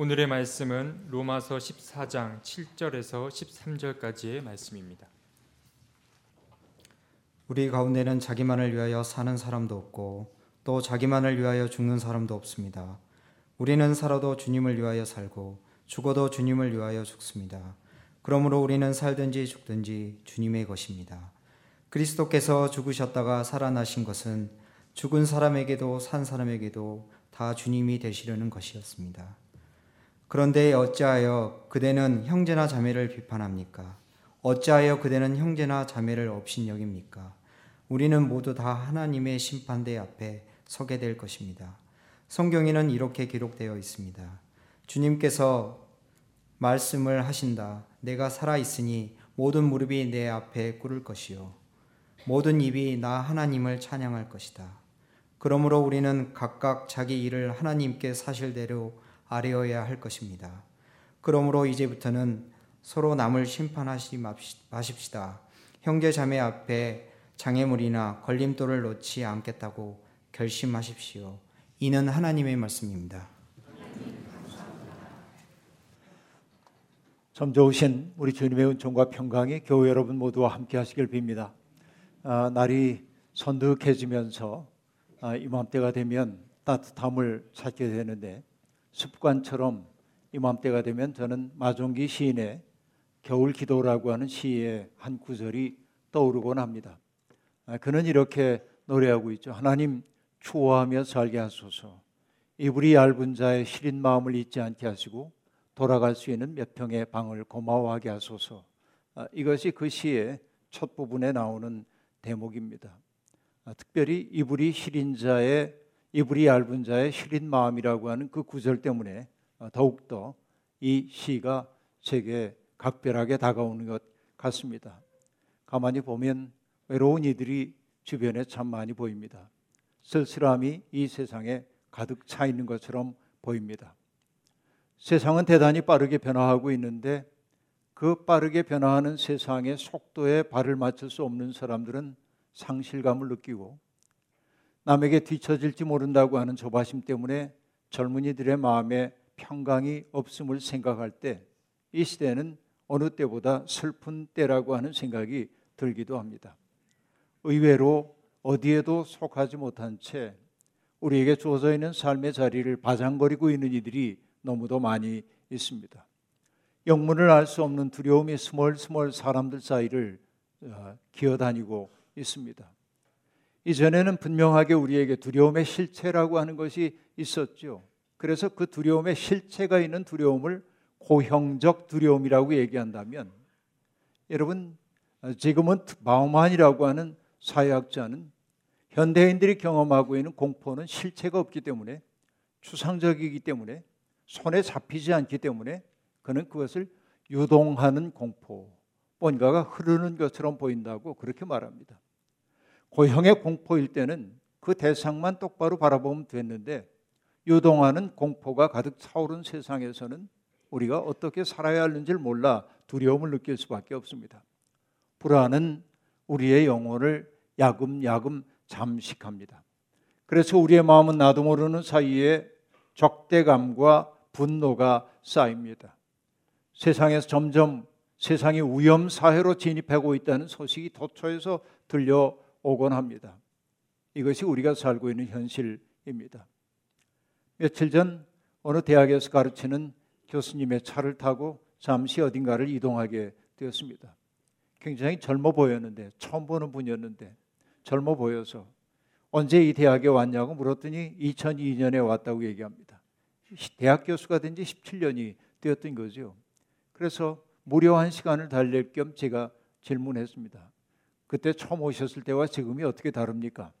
오늘의 말씀은 로마서 14장 7절에서 13절까지의 말씀입니다. 우리 가운데는 자기만을 위하여 사는 사람도 없고 또 자기만을 위하여 죽는 사람도 없습니다. 우리는 살아도 주님을 위하여 살고 죽어도 주님을 위하여 죽습니다. 그러므로 우리는 살든지 죽든지 주님의 것입니다. 그리스도께서 죽으셨다가 살아나신 것은 죽은 사람에게도 산 사람에게도 다 주님이 되시려는 것이었습니다. 그런데 어찌하여 그대는 형제나 자매를 비판합니까? 어찌하여 그대는 형제나 자매를 업신여깁니까? 우리는 모두 다 하나님의 심판대 앞에 서게 될 것입니다. 성경에는 이렇게 기록되어 있습니다. 주님께서 말씀을 하신다. 내가 살아 있으니 모든 무릎이 내 앞에 꿇을 것이요 모든 입이 나 하나님을 찬양할 것이다. 그러므로 우리는 각각 자기 일을 하나님께 사실대로 아뢰어야 할 것입니다. 그러므로 이제부터는 서로 남을 심판하시 마십시다. 형제 자매 앞에 장애물이나 걸림돌을 놓지 않겠다고 결심하십시오. 이는 하나님의 말씀입니다. 점 좋으신 우리 주님의 은총과 평강이 교회 여러분 모두와 함께 하시길 빕니다. 아, 날이 선득해지면서 아, 이맘때가 되면 따뜻함을 찾게 되는데 습관처럼 이맘때가 되면 저는 마종기 시인의 겨울 기도라고 하는 시의 한 구절이 떠오르곤 합니다. 아, 그는 이렇게 노래하고 있죠. 하나님 추워하며 살게 하소서. 이불이 얇은 자의 시린 마음을 잊지 않게 하시고 돌아갈 수 있는 몇 평의 방을 고마워하게 하소서. 아, 이것이 그 시의 첫 부분에 나오는 대목입니다. 아, 특별히 이불이 시린 자의 이불이 얇은 자의 시린 마음이라고 하는 그 구절 때문에 더욱더 이 시가 제게 각별하게 다가오는 것 같습니다. 가만히 보면 외로운 이들이 주변에 참 많이 보입니다. 쓸쓸함이 이 세상에 가득 차 있는 것처럼 보입니다. 세상은 대단히 빠르게 변화하고 있는데 그 빠르게 변화하는 세상의 속도에 발을 맞출 수 없는 사람들은 상실감을 느끼고 남에게 뒤처질지 모른다고 하는 조바심 때문에 젊은이들의 마음에 평강이 없음을 생각할 때 이 시대는 어느 때보다 슬픈 때라고 하는 생각이 들기도 합니다. 의외로 어디에도 속하지 못한 채 우리에게 주어져 있는 삶의 자리를 바장거리고 있는 이들이 너무도 많이 있습니다. 영문을 알 수 없는 두려움이 스멀스멀 사람들 사이를 어, 기어다니고 있습니다. 이전에는 분명하게 우리에게 두려움의 실체라고 하는 것이 있었죠. 그래서 그 두려움의 실체가 있는 두려움을 고형적 두려움이라고 얘기한다면 여러분 지금은 마우만이라고 하는 사회학자는 현대인들이 경험하고 있는 공포는 실체가 없기 때문에 추상적이기 때문에 손에 잡히지 않기 때문에 그는 그것을 유동하는 공포, 뭔가가 흐르는 것처럼 보인다고 그렇게 말합니다. 고형의 공포일 때는 그 대상만 똑바로 바라보면 됐는데 유동하는 공포가 가득 차오른 세상에서는 우리가 어떻게 살아야 하는지를 몰라 두려움을 느낄 수밖에 없습니다. 불안은 우리의 영혼을 야금야금 잠식합니다. 그래서 우리의 마음은 나도 모르는 사이에 적대감과 분노가 쌓입니다. 세상에서 점점 세상이 위험 사회로 진입하고 있다는 소식이 도처에서 들려 오곤 합니다. 이것이 우리가 살고 있는 현실입니다. 며칠 전 어느 대학에서 가르치는 교수님의 차를 타고 잠시 어딘가를 이동하게 되었습니다. 굉장히 젊어 보였는데 처음 보는 분이었는데 젊어 보여서 언제 이 대학에 왔냐고 물었더니 2002년에 왔다고 얘기합니다. 대학 교수가 된 지 17년이 되었던 거죠. 그래서 무료 한 시간을 달랠 겸 제가 질문했습니다. 그때 처음 오셨을 때와 지금이 어떻게 다릅니까?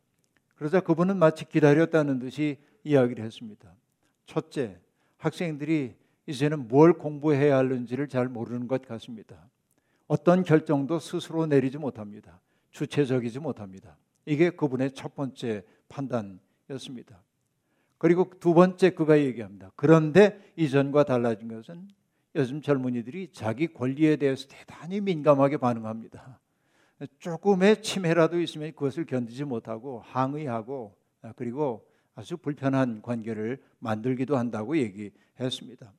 그러자 그분은 마치 기다렸다는 듯이 이야기를 했습니다. 첫째, 학생들이 이제는 뭘 공부해야 하는지를 잘 모르는 것 같습니다. 어떤 결정도 스스로 내리지 못합니다. 주체적이지 못합니다. 이게 그분의 첫 번째 판단이었습니다. 그리고 두 번째 그가 얘기합니다. 그런데 이전과 달라진 것은 요즘 젊은이들이 자기 권리에 대해서 대단히 민감하게 반응합니다. 조금의 침해라도 있으면 그것을 견디지 못하고 항의하고 그리고 아주 불편한 관계를 만들기도 한다고 얘기했습니다.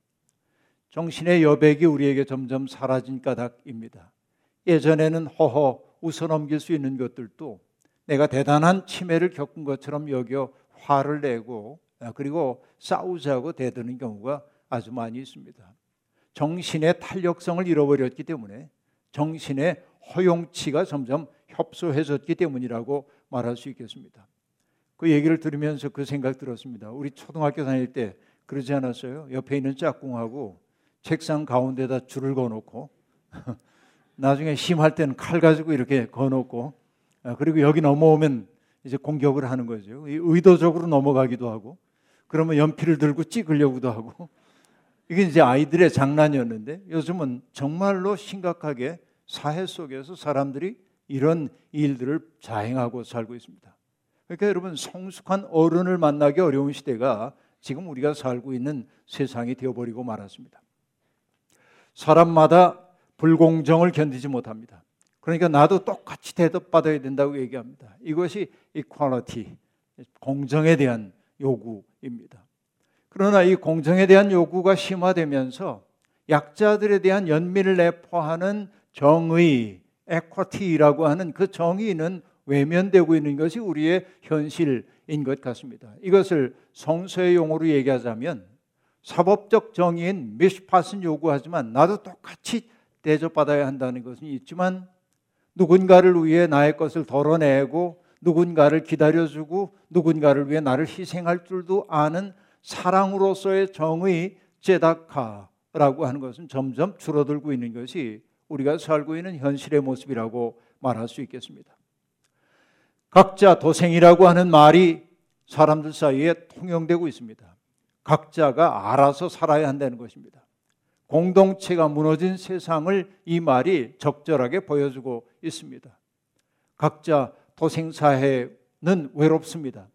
정신의 여백이 우리에게 점점 사라진 까닭입니다. 예전에는 허허 웃어넘길 수 있는 것들도 내가 대단한 치매를 겪은 것처럼 여겨 화를 내고 아, 그리고 싸우자고 대드는 경우가 아주 많이 있습니다. 정신의 탄력성을 잃어버렸기 때문에 정신의 허용치가 점점 협소해졌기 때문이라고 말할 수 있겠습니다. 그 얘기를 들으면서 그 생각 들었습니다. 우리 초등학교 다닐 때 그러지 않았어요? 옆에 있는 짝꿍하고 책상 가운데다 줄을 거놓고 나중에 심할 때는 칼 가지고 이렇게 거놓고 아, 그리고 여기 넘어오면 이제 공격을 하는 거죠. 의도적으로 넘어가기도 하고 그러면 연필을 들고 찍으려고도 하고 이게 이제 아이들의 장난이었는데 요즘은 정말로 심각하게 사회 속에서 사람들이 이런 일들을 자행하고 살고 있습니다. 그러니까 여러분 성숙한 어른을 만나기 어려운 시대가 지금 우리가 살고 있는 세상이 되어버리고 말았습니다. 사람마다 불공정을 견디지 못합니다. 그러니까 나도 똑같이 대접받아야 된다고 얘기합니다. 이것이 이퀄리티, 공정에 대한 요구입니다. 그러나 이 공정에 대한 요구가 심화되면서 약자들에 대한 연민을 내포하는 정의, 에쿼티라고 하는 그 정의는 외면되고 있는 것이 우리의 현실인 것 같습니다. 이것을 성서의 용어로 얘기하자면 사법적 정의인 미시팟은 요구하지만 나도 똑같이 대접받아야 한다는 것은 있지만 누군가를 위해 나의 것을 덜어내고 누군가를 기다려주고 누군가를 위해 나를 희생할 줄도 아는 사랑으로서의 정의 제다카라고 하는 것은 점점 줄어들고 있는 것이 우리가 살고 있는 현실의 모습이라고 말할 수 있겠습니다. 각자 도생이라고 하는 말이 사람들 사이에 통용되고 있습니다. 각자가 알아서 살아야 한다는 것입니다. 공동체가 무너진 세상을 이 말이 적절하게 보여주고 있습니다. 각자 도생사회는 외롭습니다.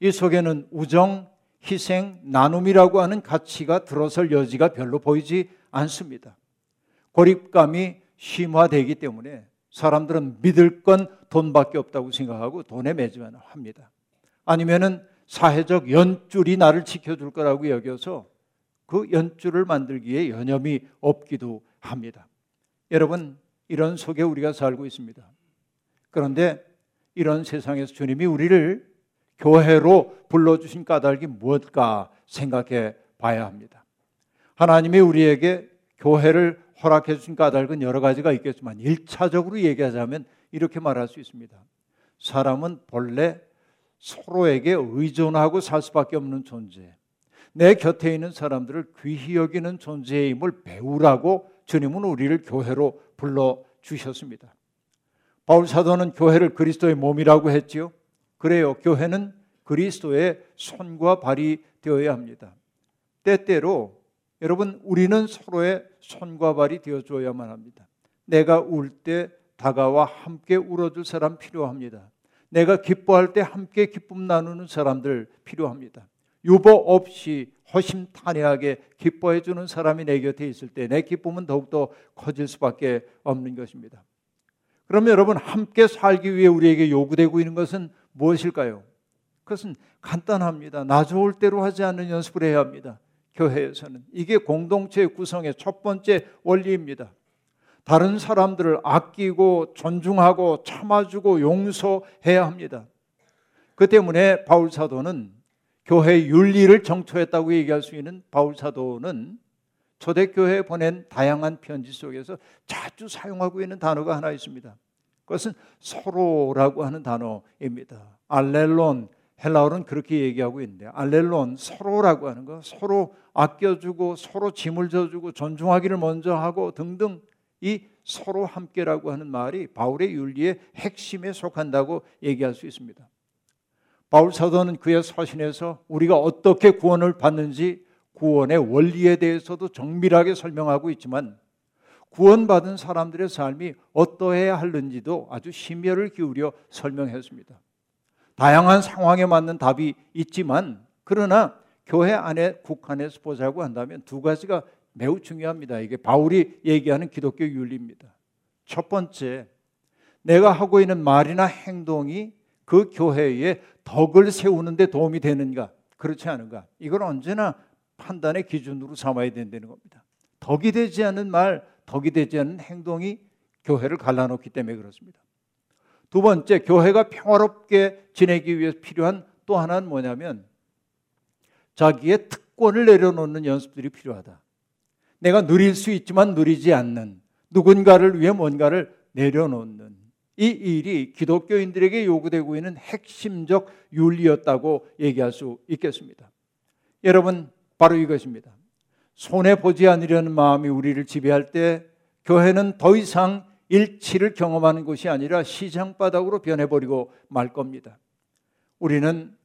이 속에는 우정, 희생, 나눔이라고 하는 가치가 들어설 여지가 별로 보이지 않습니다. 고립감이 심화되기 때문에 사람들은 믿을 건 돈밖에 없다고 생각하고 돈에 매지만 합니다. 아니면은 사회적 연줄이 나를 지켜줄 거라고 여겨서 그 연줄을 만들기 에 여념이 없기도 합니다. 여러분, 이런 속에 우리가 살고 있습니다. 그런데 이런 세상에서 주님이 우리를 교회로 불러주신 까닭이 무엇일까 생각해 봐야 합니다. 하나님이 우리에게 교회를 허락해 주신 까닭은 여러 가지가 있겠지만 1차적으로 얘기하자면 이렇게 말할 수 있습니다. 사람은 본래 서로에게 의존하고 살 수밖에 없는 존재. 내 곁에 있는 사람들을 귀히 여기는 존재임을 배우라고 주님은 우리를 교회로 불러 주셨습니다. 바울 사도는 교회를 그리스도의 몸이라고 했지요. 그래요. 교회는 그리스도의 손과 발이 되어야 합니다. 때때로 여러분 우리는 서로의 손과 발이 되어 줘야만 합니다. 내가 울 때 다가와 함께 울어줄 사람 필요합니다. 내가 기뻐할 때 함께 기쁨 나누는 사람들 필요합니다. 유보 없이 허심탄회하게 기뻐해 주는 사람이 내 곁에 있을 때 내 기쁨은 더욱더 커질 수밖에 없는 것입니다. 그러면 여러분 함께 살기 위해 우리에게 요구되고 있는 것은 무엇일까요? 그것은 간단합니다. 나 좋을 대로 하지 않는 연습을 해야 합니다. 교회에서는 이게 공동체 구성의 첫 번째 원리입니다. 다른 사람들을 아끼고 존중하고 참아주고 용서해야 합니다. 그 때문에 바울 사도는 교회 윤리를 정토했다고 얘기할 수 있는 바울 사도는 초대교회에 보낸 다양한 편지 속에서 자주 사용하고 있는 단어가 하나 있습니다. 그것은 서로라고 하는 단어입니다. 알렐론 헬라어는 그렇게 얘기하고 있는데 알렐론 서로라고 하는 거 서로 아껴주고 서로 짐을 져주고 존중하기를 먼저 하고 등등 이 서로 함께라고 하는 말이 바울의 윤리의 핵심에 속한다고 얘기할 수 있습니다. 바울 사도는 그의 서신에서 우리가 어떻게 구원을 받는지 구원의 원리에 대해서도 정밀하게 설명하고 있지만 구원받은 사람들의 삶이 어떠해야 하는지도 아주 심혈을 기울여 설명했습니다. 다양한 상황에 맞는 답이 있지만 그러나 교회 안에 국한해서 보자고 한다면 두 가지가 매우 중요합니다. 이게 바울이 얘기하는 기독교 윤리입니다. 첫 번째, 내가 하고 있는 말이나 행동이 그 교회에 덕을 세우는데 도움이 되는가, 그렇지 않은가. 이걸 언제나 판단의 기준으로 삼아야 된다는 겁니다. 덕이 되지 않는 말, 덕이 되지 않는 행동이 교회를 갈라놓기 때문에 그렇습니다. 두 번째, 교회가 평화롭게 지내기 위해서 필요한 또 하나는 뭐냐면 자기의 특권을 내려놓는 연습들이 필요하다. 내가 누릴 수 있지만 누리지 않는 누군가를 위해 뭔가를 내려놓는 이 일이 기독교인들에게 요구되고 있는 핵심적 윤리였다고 얘기할 수 있겠습니다. 여러분, 바로 이것입니다. 손해 보지 않으려는 마음이 우리를 지배할 때 교회는 더 이상 일치를 경험하는 것이 아니라 시장 바닥으로 변해버리고 말 겁니다. 우리는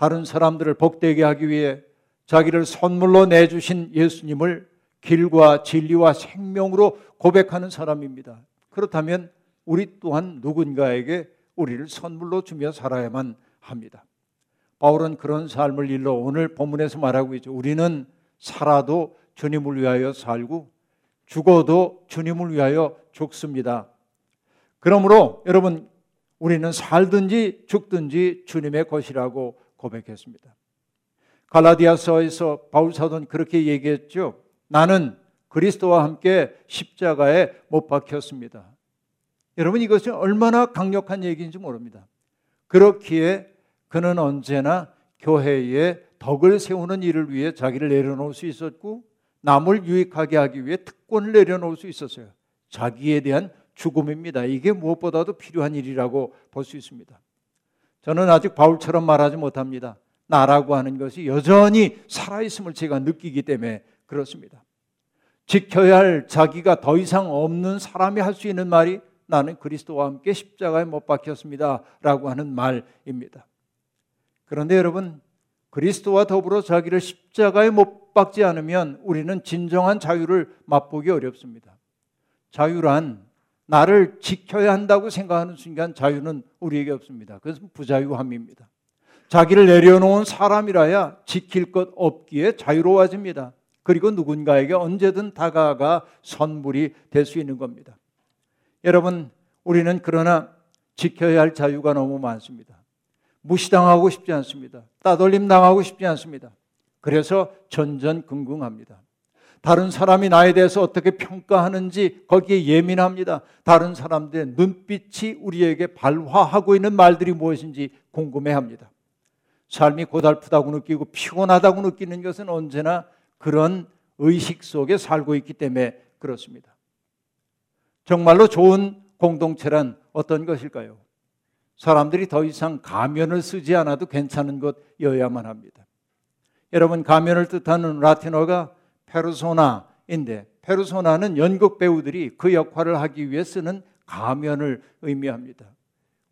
다른 사람들을 복되게 하기 위해 자기를 선물로 내주신 예수님을 길과 진리와 생명으로 고백하는 사람입니다. 그렇다면 우리 또한 누군가에게 우리를 선물로 주며 살아야만 합니다. 바울은 그런 삶을 일러 오늘 본문에서 말하고 있죠. 우리는 살아도 주님을 위하여 살고 죽어도 주님을 위하여 죽습니다. 그러므로 여러분 우리는 살든지 죽든지 주님의 것이라고 고백했습니다. 갈라디아서에서 바울 사도는 그렇게 얘기했죠. 나는 그리스도와 함께 십자가에 못 박혔습니다. 여러분 이것이 얼마나 강력한 얘기인지 모릅니다. 그렇기에 그는 언제나 교회에 덕을 세우는 일을 위해 자기를 내려놓을 수 있었고 남을 유익하게 하기 위해 특권을 내려놓을 수 있었어요. 자기에 대한 죽음입니다. 이게 무엇보다도 필요한 일이라고 볼 수 있습니다. 저는 아직 바울처럼 말하지 못합니다. 나라고 하는 것이 여전히 살아있음을 제가 느끼기 때문에 그렇습니다. 지켜야 할 자기가 더 이상 없는 사람이 할 수 있는 말이 나는 그리스도와 함께 십자가에 못 박혔습니다. 라고 하는 말입니다. 그런데 여러분, 그리스도와 더불어 자기를 십자가에 못 박지 않으면 우리는 진정한 자유를 맛보기 어렵습니다. 자유란 나를 지켜야 한다고 생각하는 순간 자유는 우리에게 없습니다. 그것은 부자유함입니다. 자기를 내려놓은 사람이라야 지킬 것 없기에 자유로워집니다. 그리고 누군가에게 언제든 다가가 선물이 될 수 있는 겁니다. 여러분, 우리는 그러나 지켜야 할 자유가 너무 많습니다. 무시당하고 싶지 않습니다. 따돌림 당하고 싶지 않습니다. 그래서 전전긍긍합니다. 다른 사람이 나에 대해서 어떻게 평가하는지 거기에 예민합니다. 다른 사람들의 눈빛이 우리에게 발화하고 있는 말들이 무엇인지 궁금해 합니다. 삶이 고달프다고 느끼고 피곤하다고 느끼는 것은 언제나 그런 의식 속에 살고 있기 때문에 그렇습니다. 정말로 좋은 공동체란 어떤 것일까요? 사람들이 더 이상 가면을 쓰지 않아도 괜찮은 것이어야만 합니다. 여러분 가면을 뜻하는 라틴어가 페르소나인데 페르소나는 연극 배우들이 그 역할을 하기 위해 쓰는 가면을 의미합니다.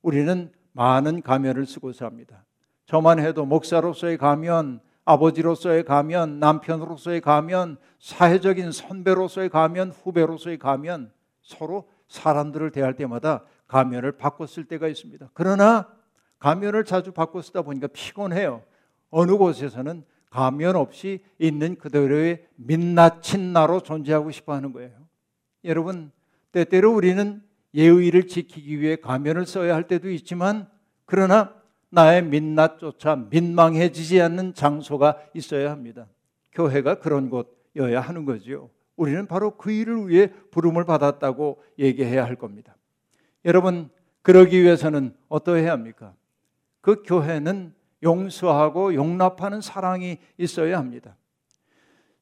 우리는 많은 가면을 쓰고 삽니다. 저만 해도 목사로서의 가면, 아버지로서의 가면, 남편으로서의 가면, 사회적인 선배로서의 가면, 후배로서의 가면, 서로 사람들을 대할 때마다 가면을 바꿔 쓸 때가 있습니다. 그러나 가면을 자주 바꿔 쓰다 보니까 피곤해요. 어느 곳에서는 가면 없이 있는 그대로의 민낯친 나로 존재하고 싶어 하는 거예요. 여러분, 때때로 우리는 예의를 지키기 위해 가면을 써야 할 때도 있지만 그러나 나의 민낯조차 민망해지지 않는 장소가 있어야 합니다. 교회가 그런 곳이어야 하는 거지요. 우리는 바로 그 일을 위해 부름을 받았다고 얘기해야 할 겁니다. 여러분, 그러기 위해서는 어떠해야 합니까? 그 교회는 용서하고 용납하는 사랑이 있어야 합니다.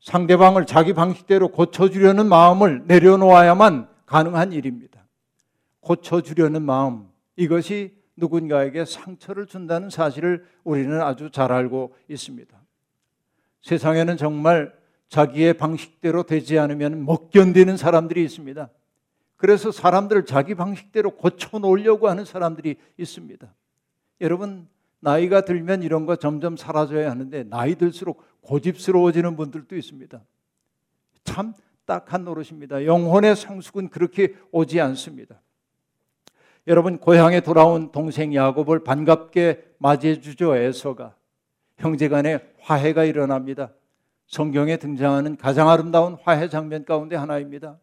상대방을 자기 방식대로 고쳐주려는 마음을 내려놓아야만 가능한 일입니다. 고쳐주려는 마음, 이것이 누군가에게 상처를 준다는 사실을 우리는 아주 잘 알고 있습니다. 세상에는 정말 자기의 방식대로 되지 않으면 못 견디는 사람들이 있습니다. 그래서 사람들을 자기 방식대로 고쳐 놓으려고 하는 사람들이 있습니다. 여러분, 나이가 들면 이런 거 점점 사라져야 하는데 나이 들수록 고집스러워지는 분들도 있습니다. 참 딱한 노릇입니다. 영혼의 성숙은 그렇게 오지 않습니다. 여러분 고향에 돌아온 동생 야곱을 반갑게 맞이해 주죠. 에서가 형제간에 화해가 일어납니다. 성경에 등장하는 가장 아름다운 화해 장면 가운데 하나입니다.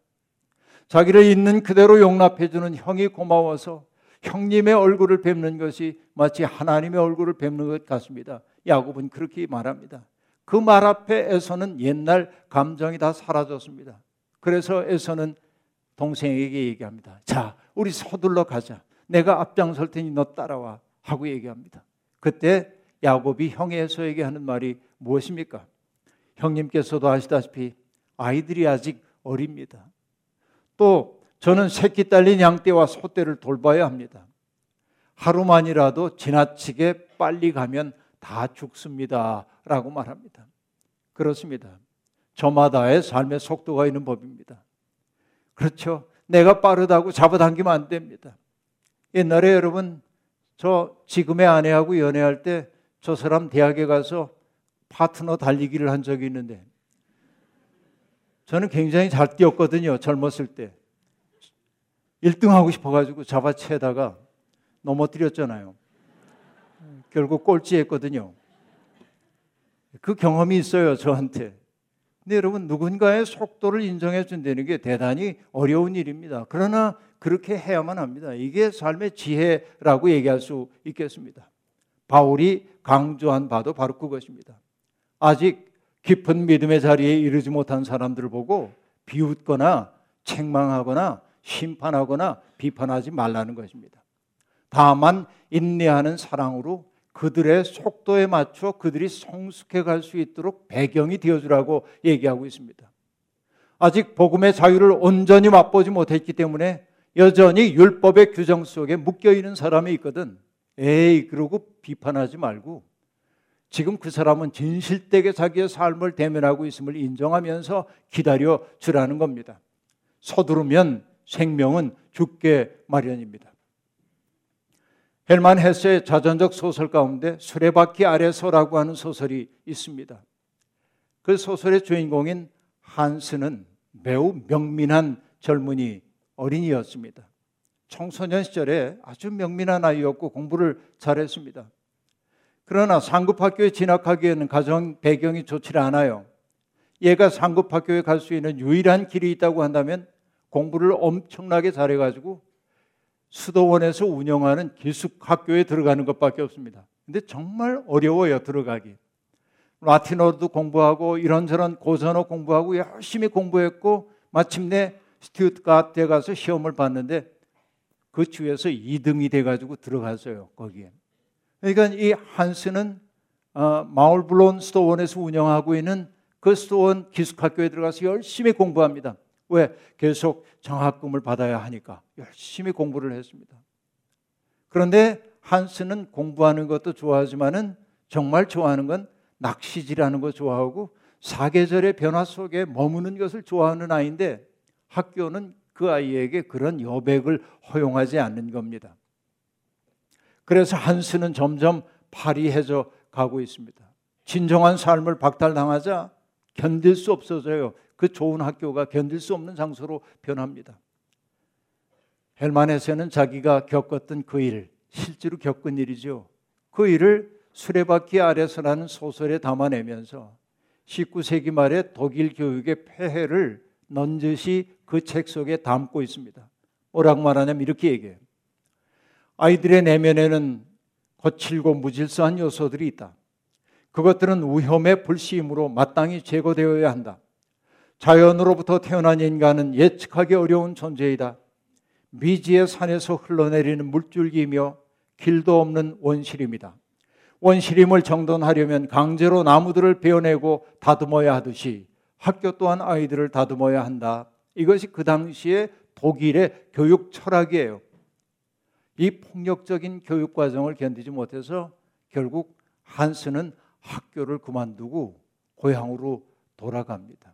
자기를 있는 그대로 용납해 주는 형이 고마워서 형님의 얼굴을 뵙는 것이 마치 하나님의 얼굴을 뵙는 것 같습니다. 야곱은 그렇게 말합니다. 그 말 앞에서는 옛날 감정이 다 사라졌습니다. 그래서 에서는 동생에게 얘기합니다. 자, 우리 서둘러 가자. 내가 앞장설 테니 너 따라와 하고 얘기합니다. 그때 야곱이 형의 에서에게 하는 말이 무엇입니까? 형님께서도 아시다시피 아이들이 아직 어립니다. 또 저는 새끼 딸린 양떼와 소떼를 돌봐야 합니다. 하루만이라도 지나치게 빨리 가면 다 죽습니다. 라고 말합니다. 그렇습니다. 저마다의 삶의 속도가 있는 법입니다. 그렇죠. 내가 빠르다고 잡아당기면 안 됩니다. 옛날에 여러분, 저 지금의 아내하고 연애할 때 저 사람 대학에 가서 파트너 달리기를 한 적이 있는데 저는 굉장히 잘 뛰었거든요. 젊었을 때. 1등 하고 싶어가지고 잡아채다가 넘어뜨렸잖아요. 결국 꼴찌했거든요. 그 경험이 있어요, 저한테. 근데 여러분, 누군가의 속도를 인정해 준다는 게 대단히 어려운 일입니다. 그러나 그렇게 해야만 합니다. 이게 삶의 지혜라고 얘기할 수 있겠습니다. 바울이 강조한 바도 바로 그것입니다. 아직 깊은 믿음의 자리에 이르지 못한 사람들을 보고 비웃거나 책망하거나 심판하거나 비판하지 말라는 것입니다. 다만 인내하는 사랑으로 그들의 속도에 맞춰 그들이 성숙해 갈 수 있도록 배경이 되어 주라고 얘기하고 있습니다. 아직 복음의 자유를 온전히 맛보지 못했기 때문에 여전히 율법의 규정 속에 묶여 있는 사람이 있거든. 에이, 그러고 비판하지 말고 지금 그 사람은 진실되게 자기의 삶을 대면하고 있음을 인정하면서 기다려 주라는 겁니다. 서두르면 생명은 죽게 마련입니다. 헬만 헤스의 자전적 소설 가운데 수레바퀴 아래서라고 하는 소설이 있습니다. 그 소설의 주인공인 한스는 매우 명민한 젊은이 어린이였습니다. 청소년 시절에 아주 명민한 아이였고 공부를 잘했습니다. 그러나 상급학교에 진학하기에는 가정 배경이 좋지 않아요. 얘가 상급학교에 갈 수 있는 유일한 길이 있다고 한다면 공부를 엄청나게 잘해가지고 수도원에서 운영하는 기숙학교에 들어가는 것밖에 없습니다. 근데 정말 어려워요, 들어가기. 라틴어도 공부하고 이런저런 고전어 공부하고 열심히 공부했고 마침내 스튜트가트에 가서 시험을 봤는데 그 주에서 2등이 돼가지고 들어갔어요, 거기에. 그러니까 이 한스는 어, 마울블론 스토원에서 운영하고 있는 그 스토원 기숙학교에 들어가서 열심히 공부합니다. 왜? 계속 장학금을 받아야 하니까 열심히 공부를 했습니다. 그런데 한스는 공부하는 것도 좋아하지만은 정말 좋아하는 건 낚시질하는 거 좋아하고 사계절의 변화 속에 머무는 것을 좋아하는 아이인데 학교는 그 아이에게 그런 여백을 허용하지 않는 겁니다. 그래서 한스는 점점 파리해져 가고 있습니다. 진정한 삶을 박탈당하자 견딜 수 없어져요. 그 좋은 학교가 견딜 수 없는 장소로 변합니다. 헬만에서는 자기가 겪었던 그 일, 실제로 겪은 일이죠. 그 일을 수레바퀴 아래서라는 소설에 담아내면서 19세기 말에 독일 교육의 폐해를 넌지시 그 책 속에 담고 있습니다. 뭐라고 말하냐면 이렇게 얘기해요. 아이들의 내면에는 거칠고 무질서한 요소들이 있다. 그것들은 위험의 불시임으로 마땅히 제거되어야 한다. 자연으로부터 태어난 인간은 예측하기 어려운 존재이다. 미지의 산에서 흘러내리는 물줄기이며 길도 없는 원시림이다. 원시림을 정돈하려면 강제로 나무들을 베어내고 다듬어야 하듯이 학교 또한 아이들을 다듬어야 한다. 이것이 그 당시의 독일의 교육 철학이에요. 이 폭력적인 교육 과정을 견디지 못해서 결국 한스는 학교를 그만두고 고향으로 돌아갑니다.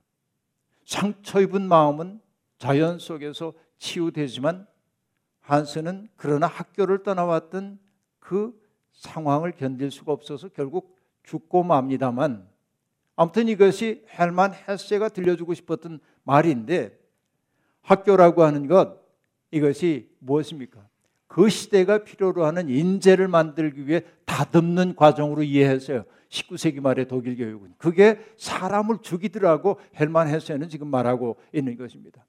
상처 입은 마음은 자연 속에서 치유되지만 한스는 그러나 학교를 떠나왔던 그 상황을 견딜 수가 없어서 결국 죽고 맙니다만 아무튼 이것이 헬만 헤세가 들려주고 싶었던 말인데 학교라고 하는 것 이것이 무엇입니까? 그 시대가 필요로 하는 인재를 만들기 위해 다듬는 과정으로 이해했어요. 19세기 말의 독일 교육은 그게 사람을 죽이더라고 헬만 헤세는 지금 말하고 있는 것입니다.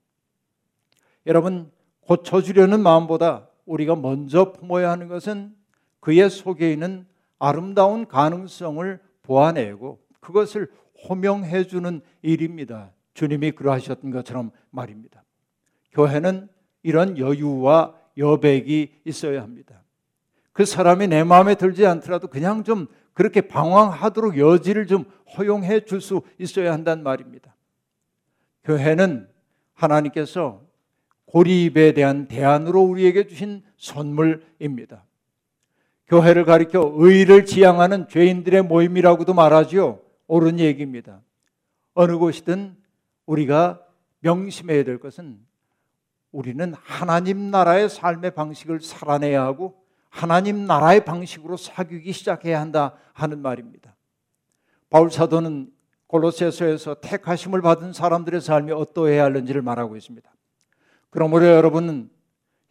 여러분 고쳐주려는 마음보다 우리가 먼저 품어야 하는 것은 그의 속에 있는 아름다운 가능성을 보아내고 그것을 호명해 주는 일입니다. 주님이 그러하셨던 것처럼 말입니다. 교회는 이런 여유와 여백이 있어야 합니다. 그 사람이 내 마음에 들지 않더라도 그냥 좀 그렇게 방황하도록 여지를 좀 허용해 줄 수 있어야 한단 말입니다. 교회는 하나님께서 고립에 대한 대안으로 우리에게 주신 선물입니다. 교회를 가리켜 의를 지향하는 죄인들의 모임이라고도 말하지요. 옳은 얘기입니다. 어느 곳이든 우리가 명심해야 될 것은 우리는 하나님 나라의 삶의 방식을 살아내야 하고 하나님 나라의 방식으로 사귀기 시작해야 한다 하는 말입니다. 바울 사도는 골로새서에서 택하심을 받은 사람들의 삶이 어떠해야 하는지를 말하고 있습니다. 그러므로 여러분은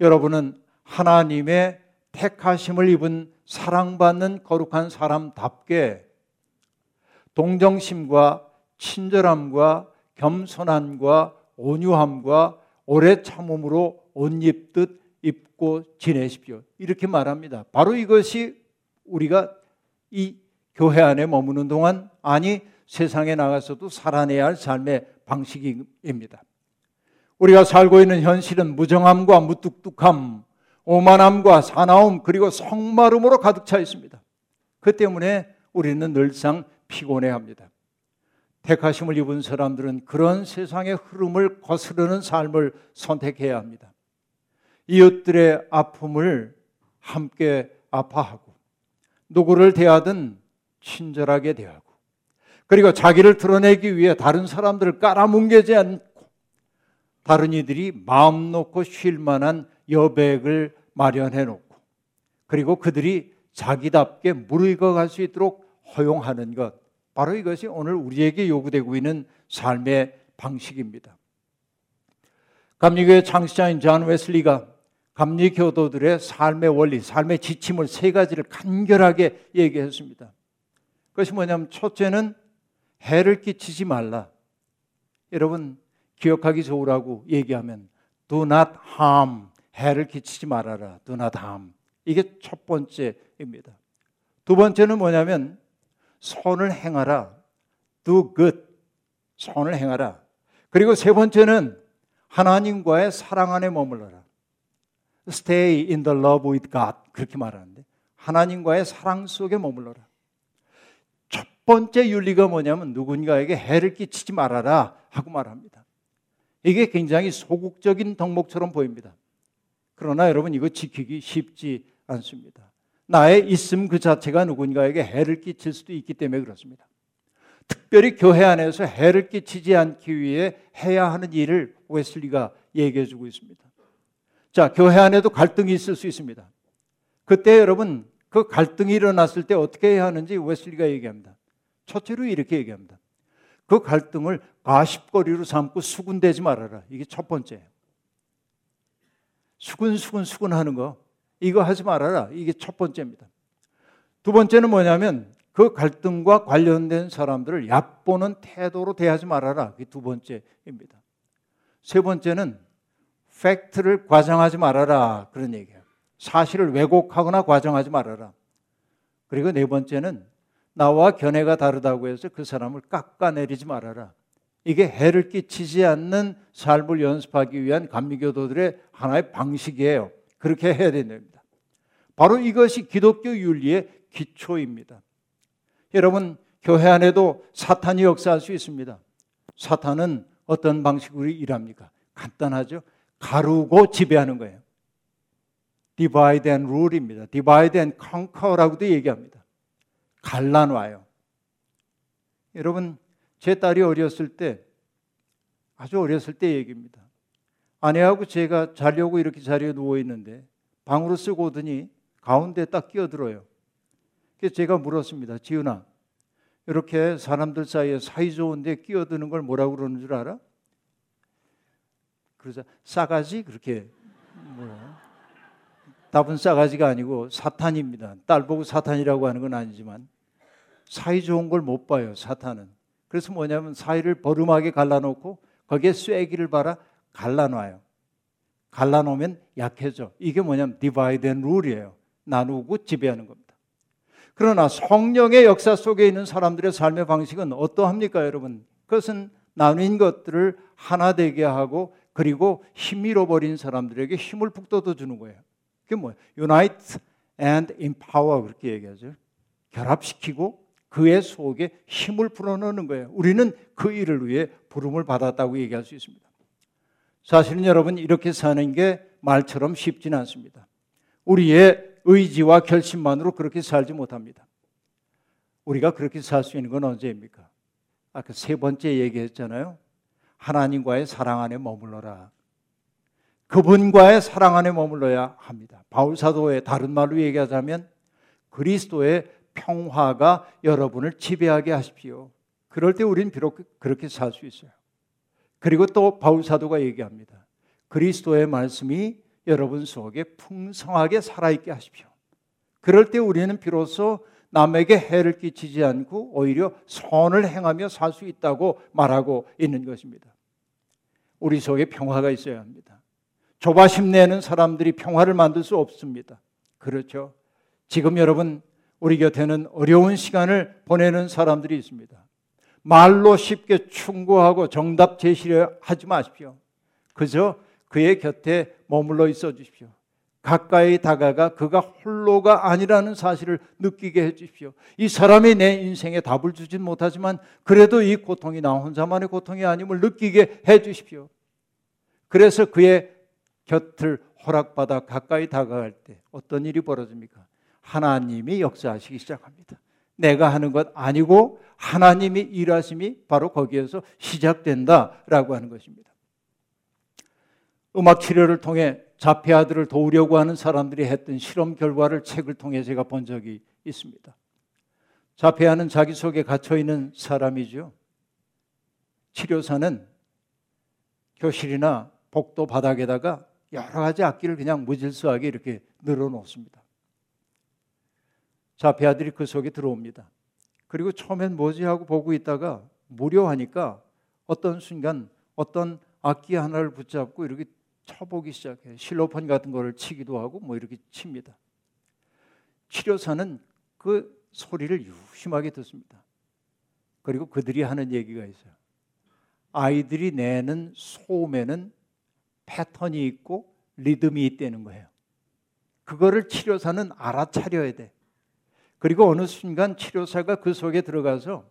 여러분은 하나님의 택하심을 입은 사랑받는 거룩한 사람답게 동정심과 친절함과 겸손함과 온유함과 오래 참음으로 옷 입듯 입고 지내십시오. 이렇게 말합니다. 바로 이것이 우리가 이 교회 안에 머무는 동안 아니 세상에 나가서도 살아내야 할 삶의 방식입니다. 우리가 살고 있는 현실은 무정함과 무뚝뚝함, 오만함과 사나움 그리고 성마름으로 가득 차 있습니다. 그 때문에 우리는 늘상 피곤해 합니다. 택하심을 입은 사람들은 그런 세상의 흐름을 거스르는 삶을 선택해야 합니다. 이웃들의 아픔을 함께 아파하고 누구를 대하든 친절하게 대하고 그리고 자기를 드러내기 위해 다른 사람들을 깔아뭉개지 않고 다른 이들이 마음 놓고 쉴 만한 여백을 마련해 놓고 그리고 그들이 자기답게 무르익어 갈 수 있도록 허용하는 것 바로 이것이 오늘 우리에게 요구되고 있는 삶의 방식입니다. 감리교의 창시자인 존 웨슬리가 감리 교도들의 삶의 원리, 삶의 지침을 세 가지를 간결하게 얘기했습니다. 그것이 뭐냐면 첫째는 해를 끼치지 말라. 여러분 기억하기 좋으라고 얘기하면 do not harm 해를 끼치지 말아라. do not harm. 이게 첫 번째입니다. 두 번째는 뭐냐면 선을 행하라. do good. 선을 행하라. 그리고 세 번째는 하나님과의 사랑 안에 머물러라. Stay in the love with God. 그렇게 말하는데 하나님과의 사랑 속에 머물러라. 첫 번째 윤리가 뭐냐면 누군가에게 해를 끼치지 말아라 하고 말합니다. 이게 굉장히 소극적인 덕목처럼 보입니다. 그러나 여러분 이거 지키기 쉽지 않습니다. 나의 있음 그 자체가 누군가에게 해를 끼칠 수도 있기 때문에 그렇습니다. 특별히 교회 안에서 해를 끼치지 않기 위해 해야 하는 일을 웨슬리가 얘기해 주고 있습니다. 자, 교회 안에도 갈등이 있을 수 있습니다. 그때 여러분 그 갈등이 일어났을 때 어떻게 해야 하는지 웨슬리가 얘기합니다. 첫째로 이렇게 얘기합니다. 그 갈등을 가십거리로 삼고 수군대지 말아라. 이게 첫 번째예요. 수근수근 수근하는 거 이거 하지 말아라. 이게 첫 번째입니다. 두 번째는 뭐냐면 그 갈등과 관련된 사람들을 얕보는 태도로 대하지 말아라. 이게 두 번째입니다. 세 번째는 팩트를 과장하지 말아라. 그런 얘기예요. 사실을 왜곡하거나 과장하지 말아라. 그리고 네 번째는 나와 견해가 다르다고 해서 그 사람을 깎아내리지 말아라. 이게 해를 끼치지 않는 삶을 연습하기 위한 감리교도들의 하나의 방식이에요. 그렇게 해야 된답니다. 바로 이것이 기독교 윤리의 기초입니다. 여러분, 교회 안에도 사탄이 역사할 수 있습니다. 사탄은 어떤 방식으로 일합니까? 간단하죠. 가르고 지배하는 거예요. divide and rule입니다. divide and conquer라고도 얘기합니다. 갈라놔요. 여러분, 제 딸이 어렸을 때 아주 어렸을 때 얘기입니다. 아내하고 제가 자려고 이렇게 자리에 누워 있는데 방으로 쓰고 오더니 가운데 딱 끼어들어요. 그래서 제가 물었습니다. 지은아, 이렇게 사람들 사이에 사이 좋은데 끼어드는 걸 뭐라고 그러는 줄 알아? 그래서 싸가지 그렇게 뭐야? 답은 싸가지가 아니고 사탄입니다. 딸 보고 사탄이라고 하는 건 아니지만 사이 좋은 걸 못 봐요. 사탄은. 그래서 뭐냐면 사이를 버름하게 갈라놓고 거기에 쐐기를 박아 갈라놔요. 갈라놓으면 약해져. 이게 뭐냐면 divide and rule이에요. 나누고 지배하는 겁니다. 그러나 성령의 역사 속에 있는 사람들의 삶의 방식은 어떠합니까, 여러분? 그것은 나뉜 것들을 하나 되게 하고 그리고 힘 잃어버린 사람들에게 힘을 북돋워 주는 거예요. 그게 뭐예요? Unite and empower 그렇게 얘기하죠. 결합시키고 그의 속에 힘을 불어넣는 거예요. 우리는 그 일을 위해 부름을 받았다고 얘기할 수 있습니다. 사실은 여러분 이렇게 사는 게 말처럼 쉽지는 않습니다. 우리의 의지와 결심만으로 그렇게 살지 못합니다. 우리가 그렇게 살 수 있는 건 언제입니까? 아까 세 번째 얘기했잖아요. 하나님과의 사랑 안에 머물러라. 그분과의 사랑 안에 머물러야 합니다. 바울 사도의 다른 말로 얘기하자면 그리스도의 평화가 여러분을 지배하게 하십시오. 그럴 때 우리는 비록 그렇게 살 수 있어요. 그리고 또 바울 사도가 얘기합니다. 그리스도의 말씀이 여러분 속에 풍성하게 살아있게 하십시오. 그럴 때 우리는 비로소 남에게 해를 끼치지 않고 오히려 선을 행하며 살 수 있다고 말하고 있는 것입니다. 우리 속에 평화가 있어야 합니다. 조바심 내는 사람들이 평화를 만들 수 없습니다. 그렇죠. 지금 여러분 우리 곁에는 어려운 시간을 보내는 사람들이 있습니다. 말로 쉽게 충고하고 정답 제시를 하지 마십시오. 그저 그의 곁에 머물러 있어 주십시오. 가까이 다가가 그가 홀로가 아니라는 사실을 느끼게 해 주십시오. 이 사람이 내 인생에 답을 주진 못하지만 그래도 이 고통이 나 혼자만의 고통이 아님을 느끼게 해 주십시오. 그래서 그의 곁을 허락받아 가까이 다가갈 때 어떤 일이 벌어집니까? 하나님이 역사하시기 시작합니다. 내가 하는 것 아니고 하나님이 일하심이 바로 거기에서 시작된다라고 하는 것입니다. 음악 치료를 통해 자폐아들을 도우려고 하는 사람들이 했던 실험 결과를 책을 통해 제가 본 적이 있습니다. 자폐아는 자기 속에 갇혀 있는 사람이죠. 치료사는 교실이나 복도 바닥에다가 여러 가지 악기를 그냥 무질서하게 이렇게 늘어놓습니다. 자폐아들이 그 속에 들어옵니다. 그리고 처음엔 뭐지 하고 보고 있다가 무료하니까 어떤 순간 어떤 악기 하나를 붙잡고 이렇게 쳐보기 시작해요. 실로폰 같은 거를 치기도 하고 뭐 이렇게 칩니다. 치료사는 그 소리를 유심하게 듣습니다. 그리고 그들이 하는 얘기가 있어요. 아이들이 내는 소음에는 패턴이 있고 리듬이 있다는 거예요. 그거를 치료사는 알아차려야 돼. 그리고 어느 순간 치료사가 그 속에 들어가서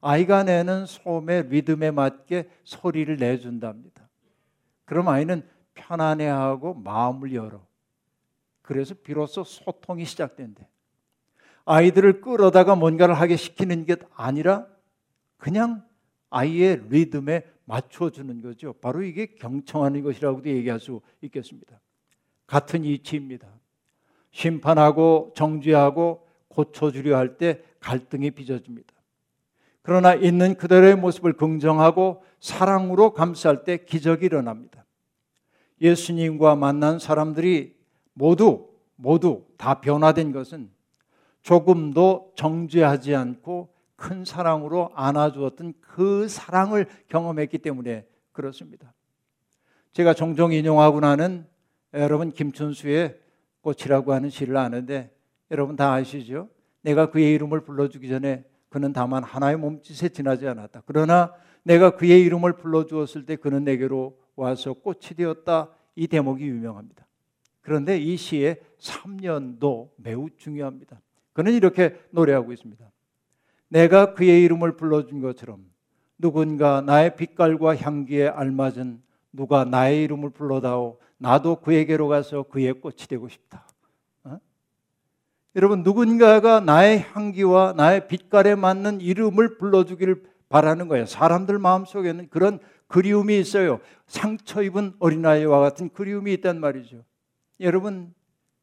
아이가 내는 소음의 리듬에 맞게 소리를 내준답니다. 그럼 아이는 편안해하고 마음을 열어. 그래서 비로소 소통이 시작된대. 아이들을 끌어다가 뭔가를 하게 시키는 게 아니라 그냥 아이의 리듬에 맞춰주는 거죠. 바로 이게 경청하는 것이라고도 얘기할 수 있겠습니다. 같은 이치입니다. 심판하고 정죄하고 고쳐주려 할 때 갈등이 빚어집니다. 그러나 있는 그대로의 모습을 긍정하고 사랑으로 감쌀 때 기적이 일어납니다. 예수님과 만난 사람들이 모두 모두 다 변화된 것은 조금도 정죄하지 않고 큰 사랑으로 안아주었던 그 사랑을 경험했기 때문에 그렇습니다. 제가 종종 인용하고 나는 여러분 김춘수의 꽃이라고 하는 시를 아는데 여러분 다 아시죠? 내가 그의 이름을 불러주기 전에 그는 다만 하나의 몸짓에 지나지 않았다. 그러나 내가 그의 이름을 불러주었을 때 그는 내게로 와서 꽃이 되었다. 이 대목이 유명합니다. 그런데 이 시의 3년도 매우 중요합니다. 그는 이렇게 노래하고 있습니다. 내가 그의 이름을 불러준 것처럼 누군가 나의 빛깔과 향기에 알맞은 누가 나의 이름을 불러다오 나도 그에게로 가서 그의 꽃이 되고 싶다. 어? 여러분 누군가가 나의 향기와 나의 빛깔에 맞는 이름을 불러주기를 바라는 거예요. 사람들 마음속에는 그런 그리움이 있어요. 상처 입은 어린아이와 같은 그리움이 있단 말이죠. 여러분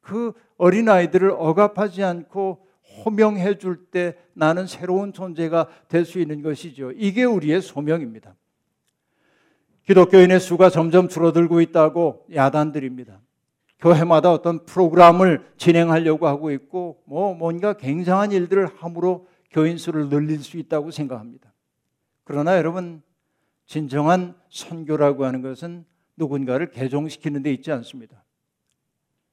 그 어린아이들을 억압하지 않고 호명해 줄 때 나는 새로운 존재가 될 수 있는 것이죠. 이게 우리의 소명입니다. 기독교인의 수가 점점 줄어들고 있다고 야단들입니다. 교회마다 어떤 프로그램을 진행하려고 하고 있고 뭐 뭔가 굉장한 일들을 함으로 교인 수를 늘릴 수 있다고 생각합니다. 그러나 여러분 진정한 선교라고 하는 것은 누군가를 개종시키는 데 있지 않습니다.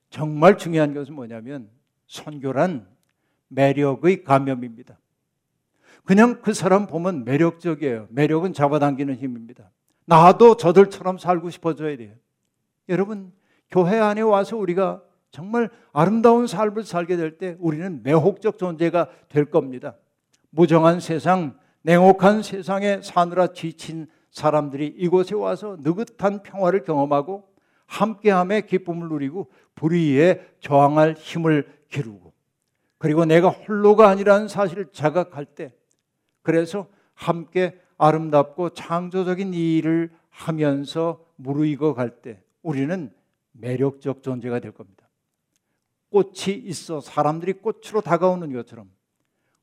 정말 중요한 것은 뭐냐면 선교란 매력의 감염입니다. 그냥 그 사람 보면 매력적이에요. 매력은 잡아당기는 힘입니다. 나도 저들처럼 살고 싶어져야 돼요. 여러분, 교회 안에 와서 우리가 정말 아름다운 삶을 살게 될 때 우리는 매혹적 존재가 될 겁니다. 무정한 세상, 냉혹한 세상에 사느라 지친 사람들이 이곳에 와서 느긋한 평화를 경험하고 함께함의 기쁨을 누리고 불의에 저항할 힘을 기르고 그리고 내가 홀로가 아니라는 사실을 자각할 때 그래서 함께 아름답고 창조적인 일을 하면서 무르익어 갈 때 우리는 매력적 존재가 될 겁니다. 꽃이 있어 사람들이 꽃으로 다가오는 것처럼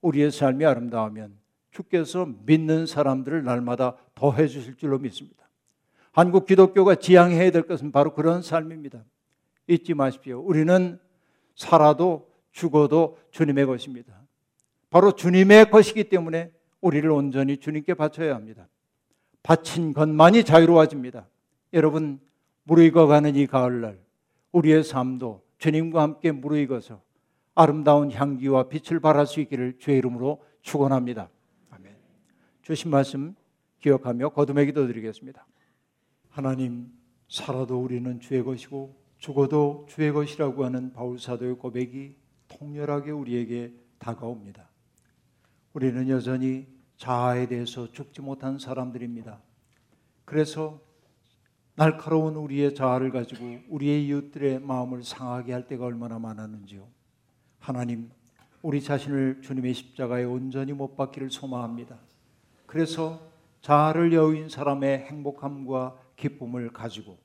우리의 삶이 아름다우면 주께서 믿는 사람들을 날마다 더해 주실 줄로 믿습니다. 한국 기독교가 지향해야 될 것은 바로 그런 삶입니다. 잊지 마십시오. 우리는 살아도 죽어도 주님의 것입니다. 바로 주님의 것이기 때문에 우리를 온전히 주님께 바쳐야 합니다. 바친 것만이 자유로워집니다. 여러분 무르익어가는 이 가을날 우리의 삶도 주님과 함께 무르익어서 아름다운 향기와 빛을 발할 수 있기를 주의 이름으로 축원합니다. 아멘. 주신 말씀 기억하며 거듭의 기도 드리겠습니다. 하나님 살아도 우리는 주의 것이고 죽어도 주의 것이라고 하는 바울 사도의 고백이 통렬하게 우리에게 다가옵니다. 우리는 여전히 자아에 대해서 죽지 못한 사람들입니다. 그래서 날카로운 우리의 자아를 가지고 우리의 이웃들의 마음을 상하게 할 때가 얼마나 많았는지요. 하나님, 우리 자신을 주님의 십자가에 온전히 못 박기를 소망합니다. 그래서 자아를 여인 사람의 행복함과 기쁨을 가지고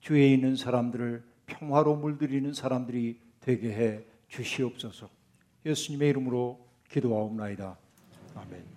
주위에 있는 사람들을 평화로 물들이는 사람들이 되게 해 주시옵소서. 예수님의 이름으로 기도하옵나이다. 아멘.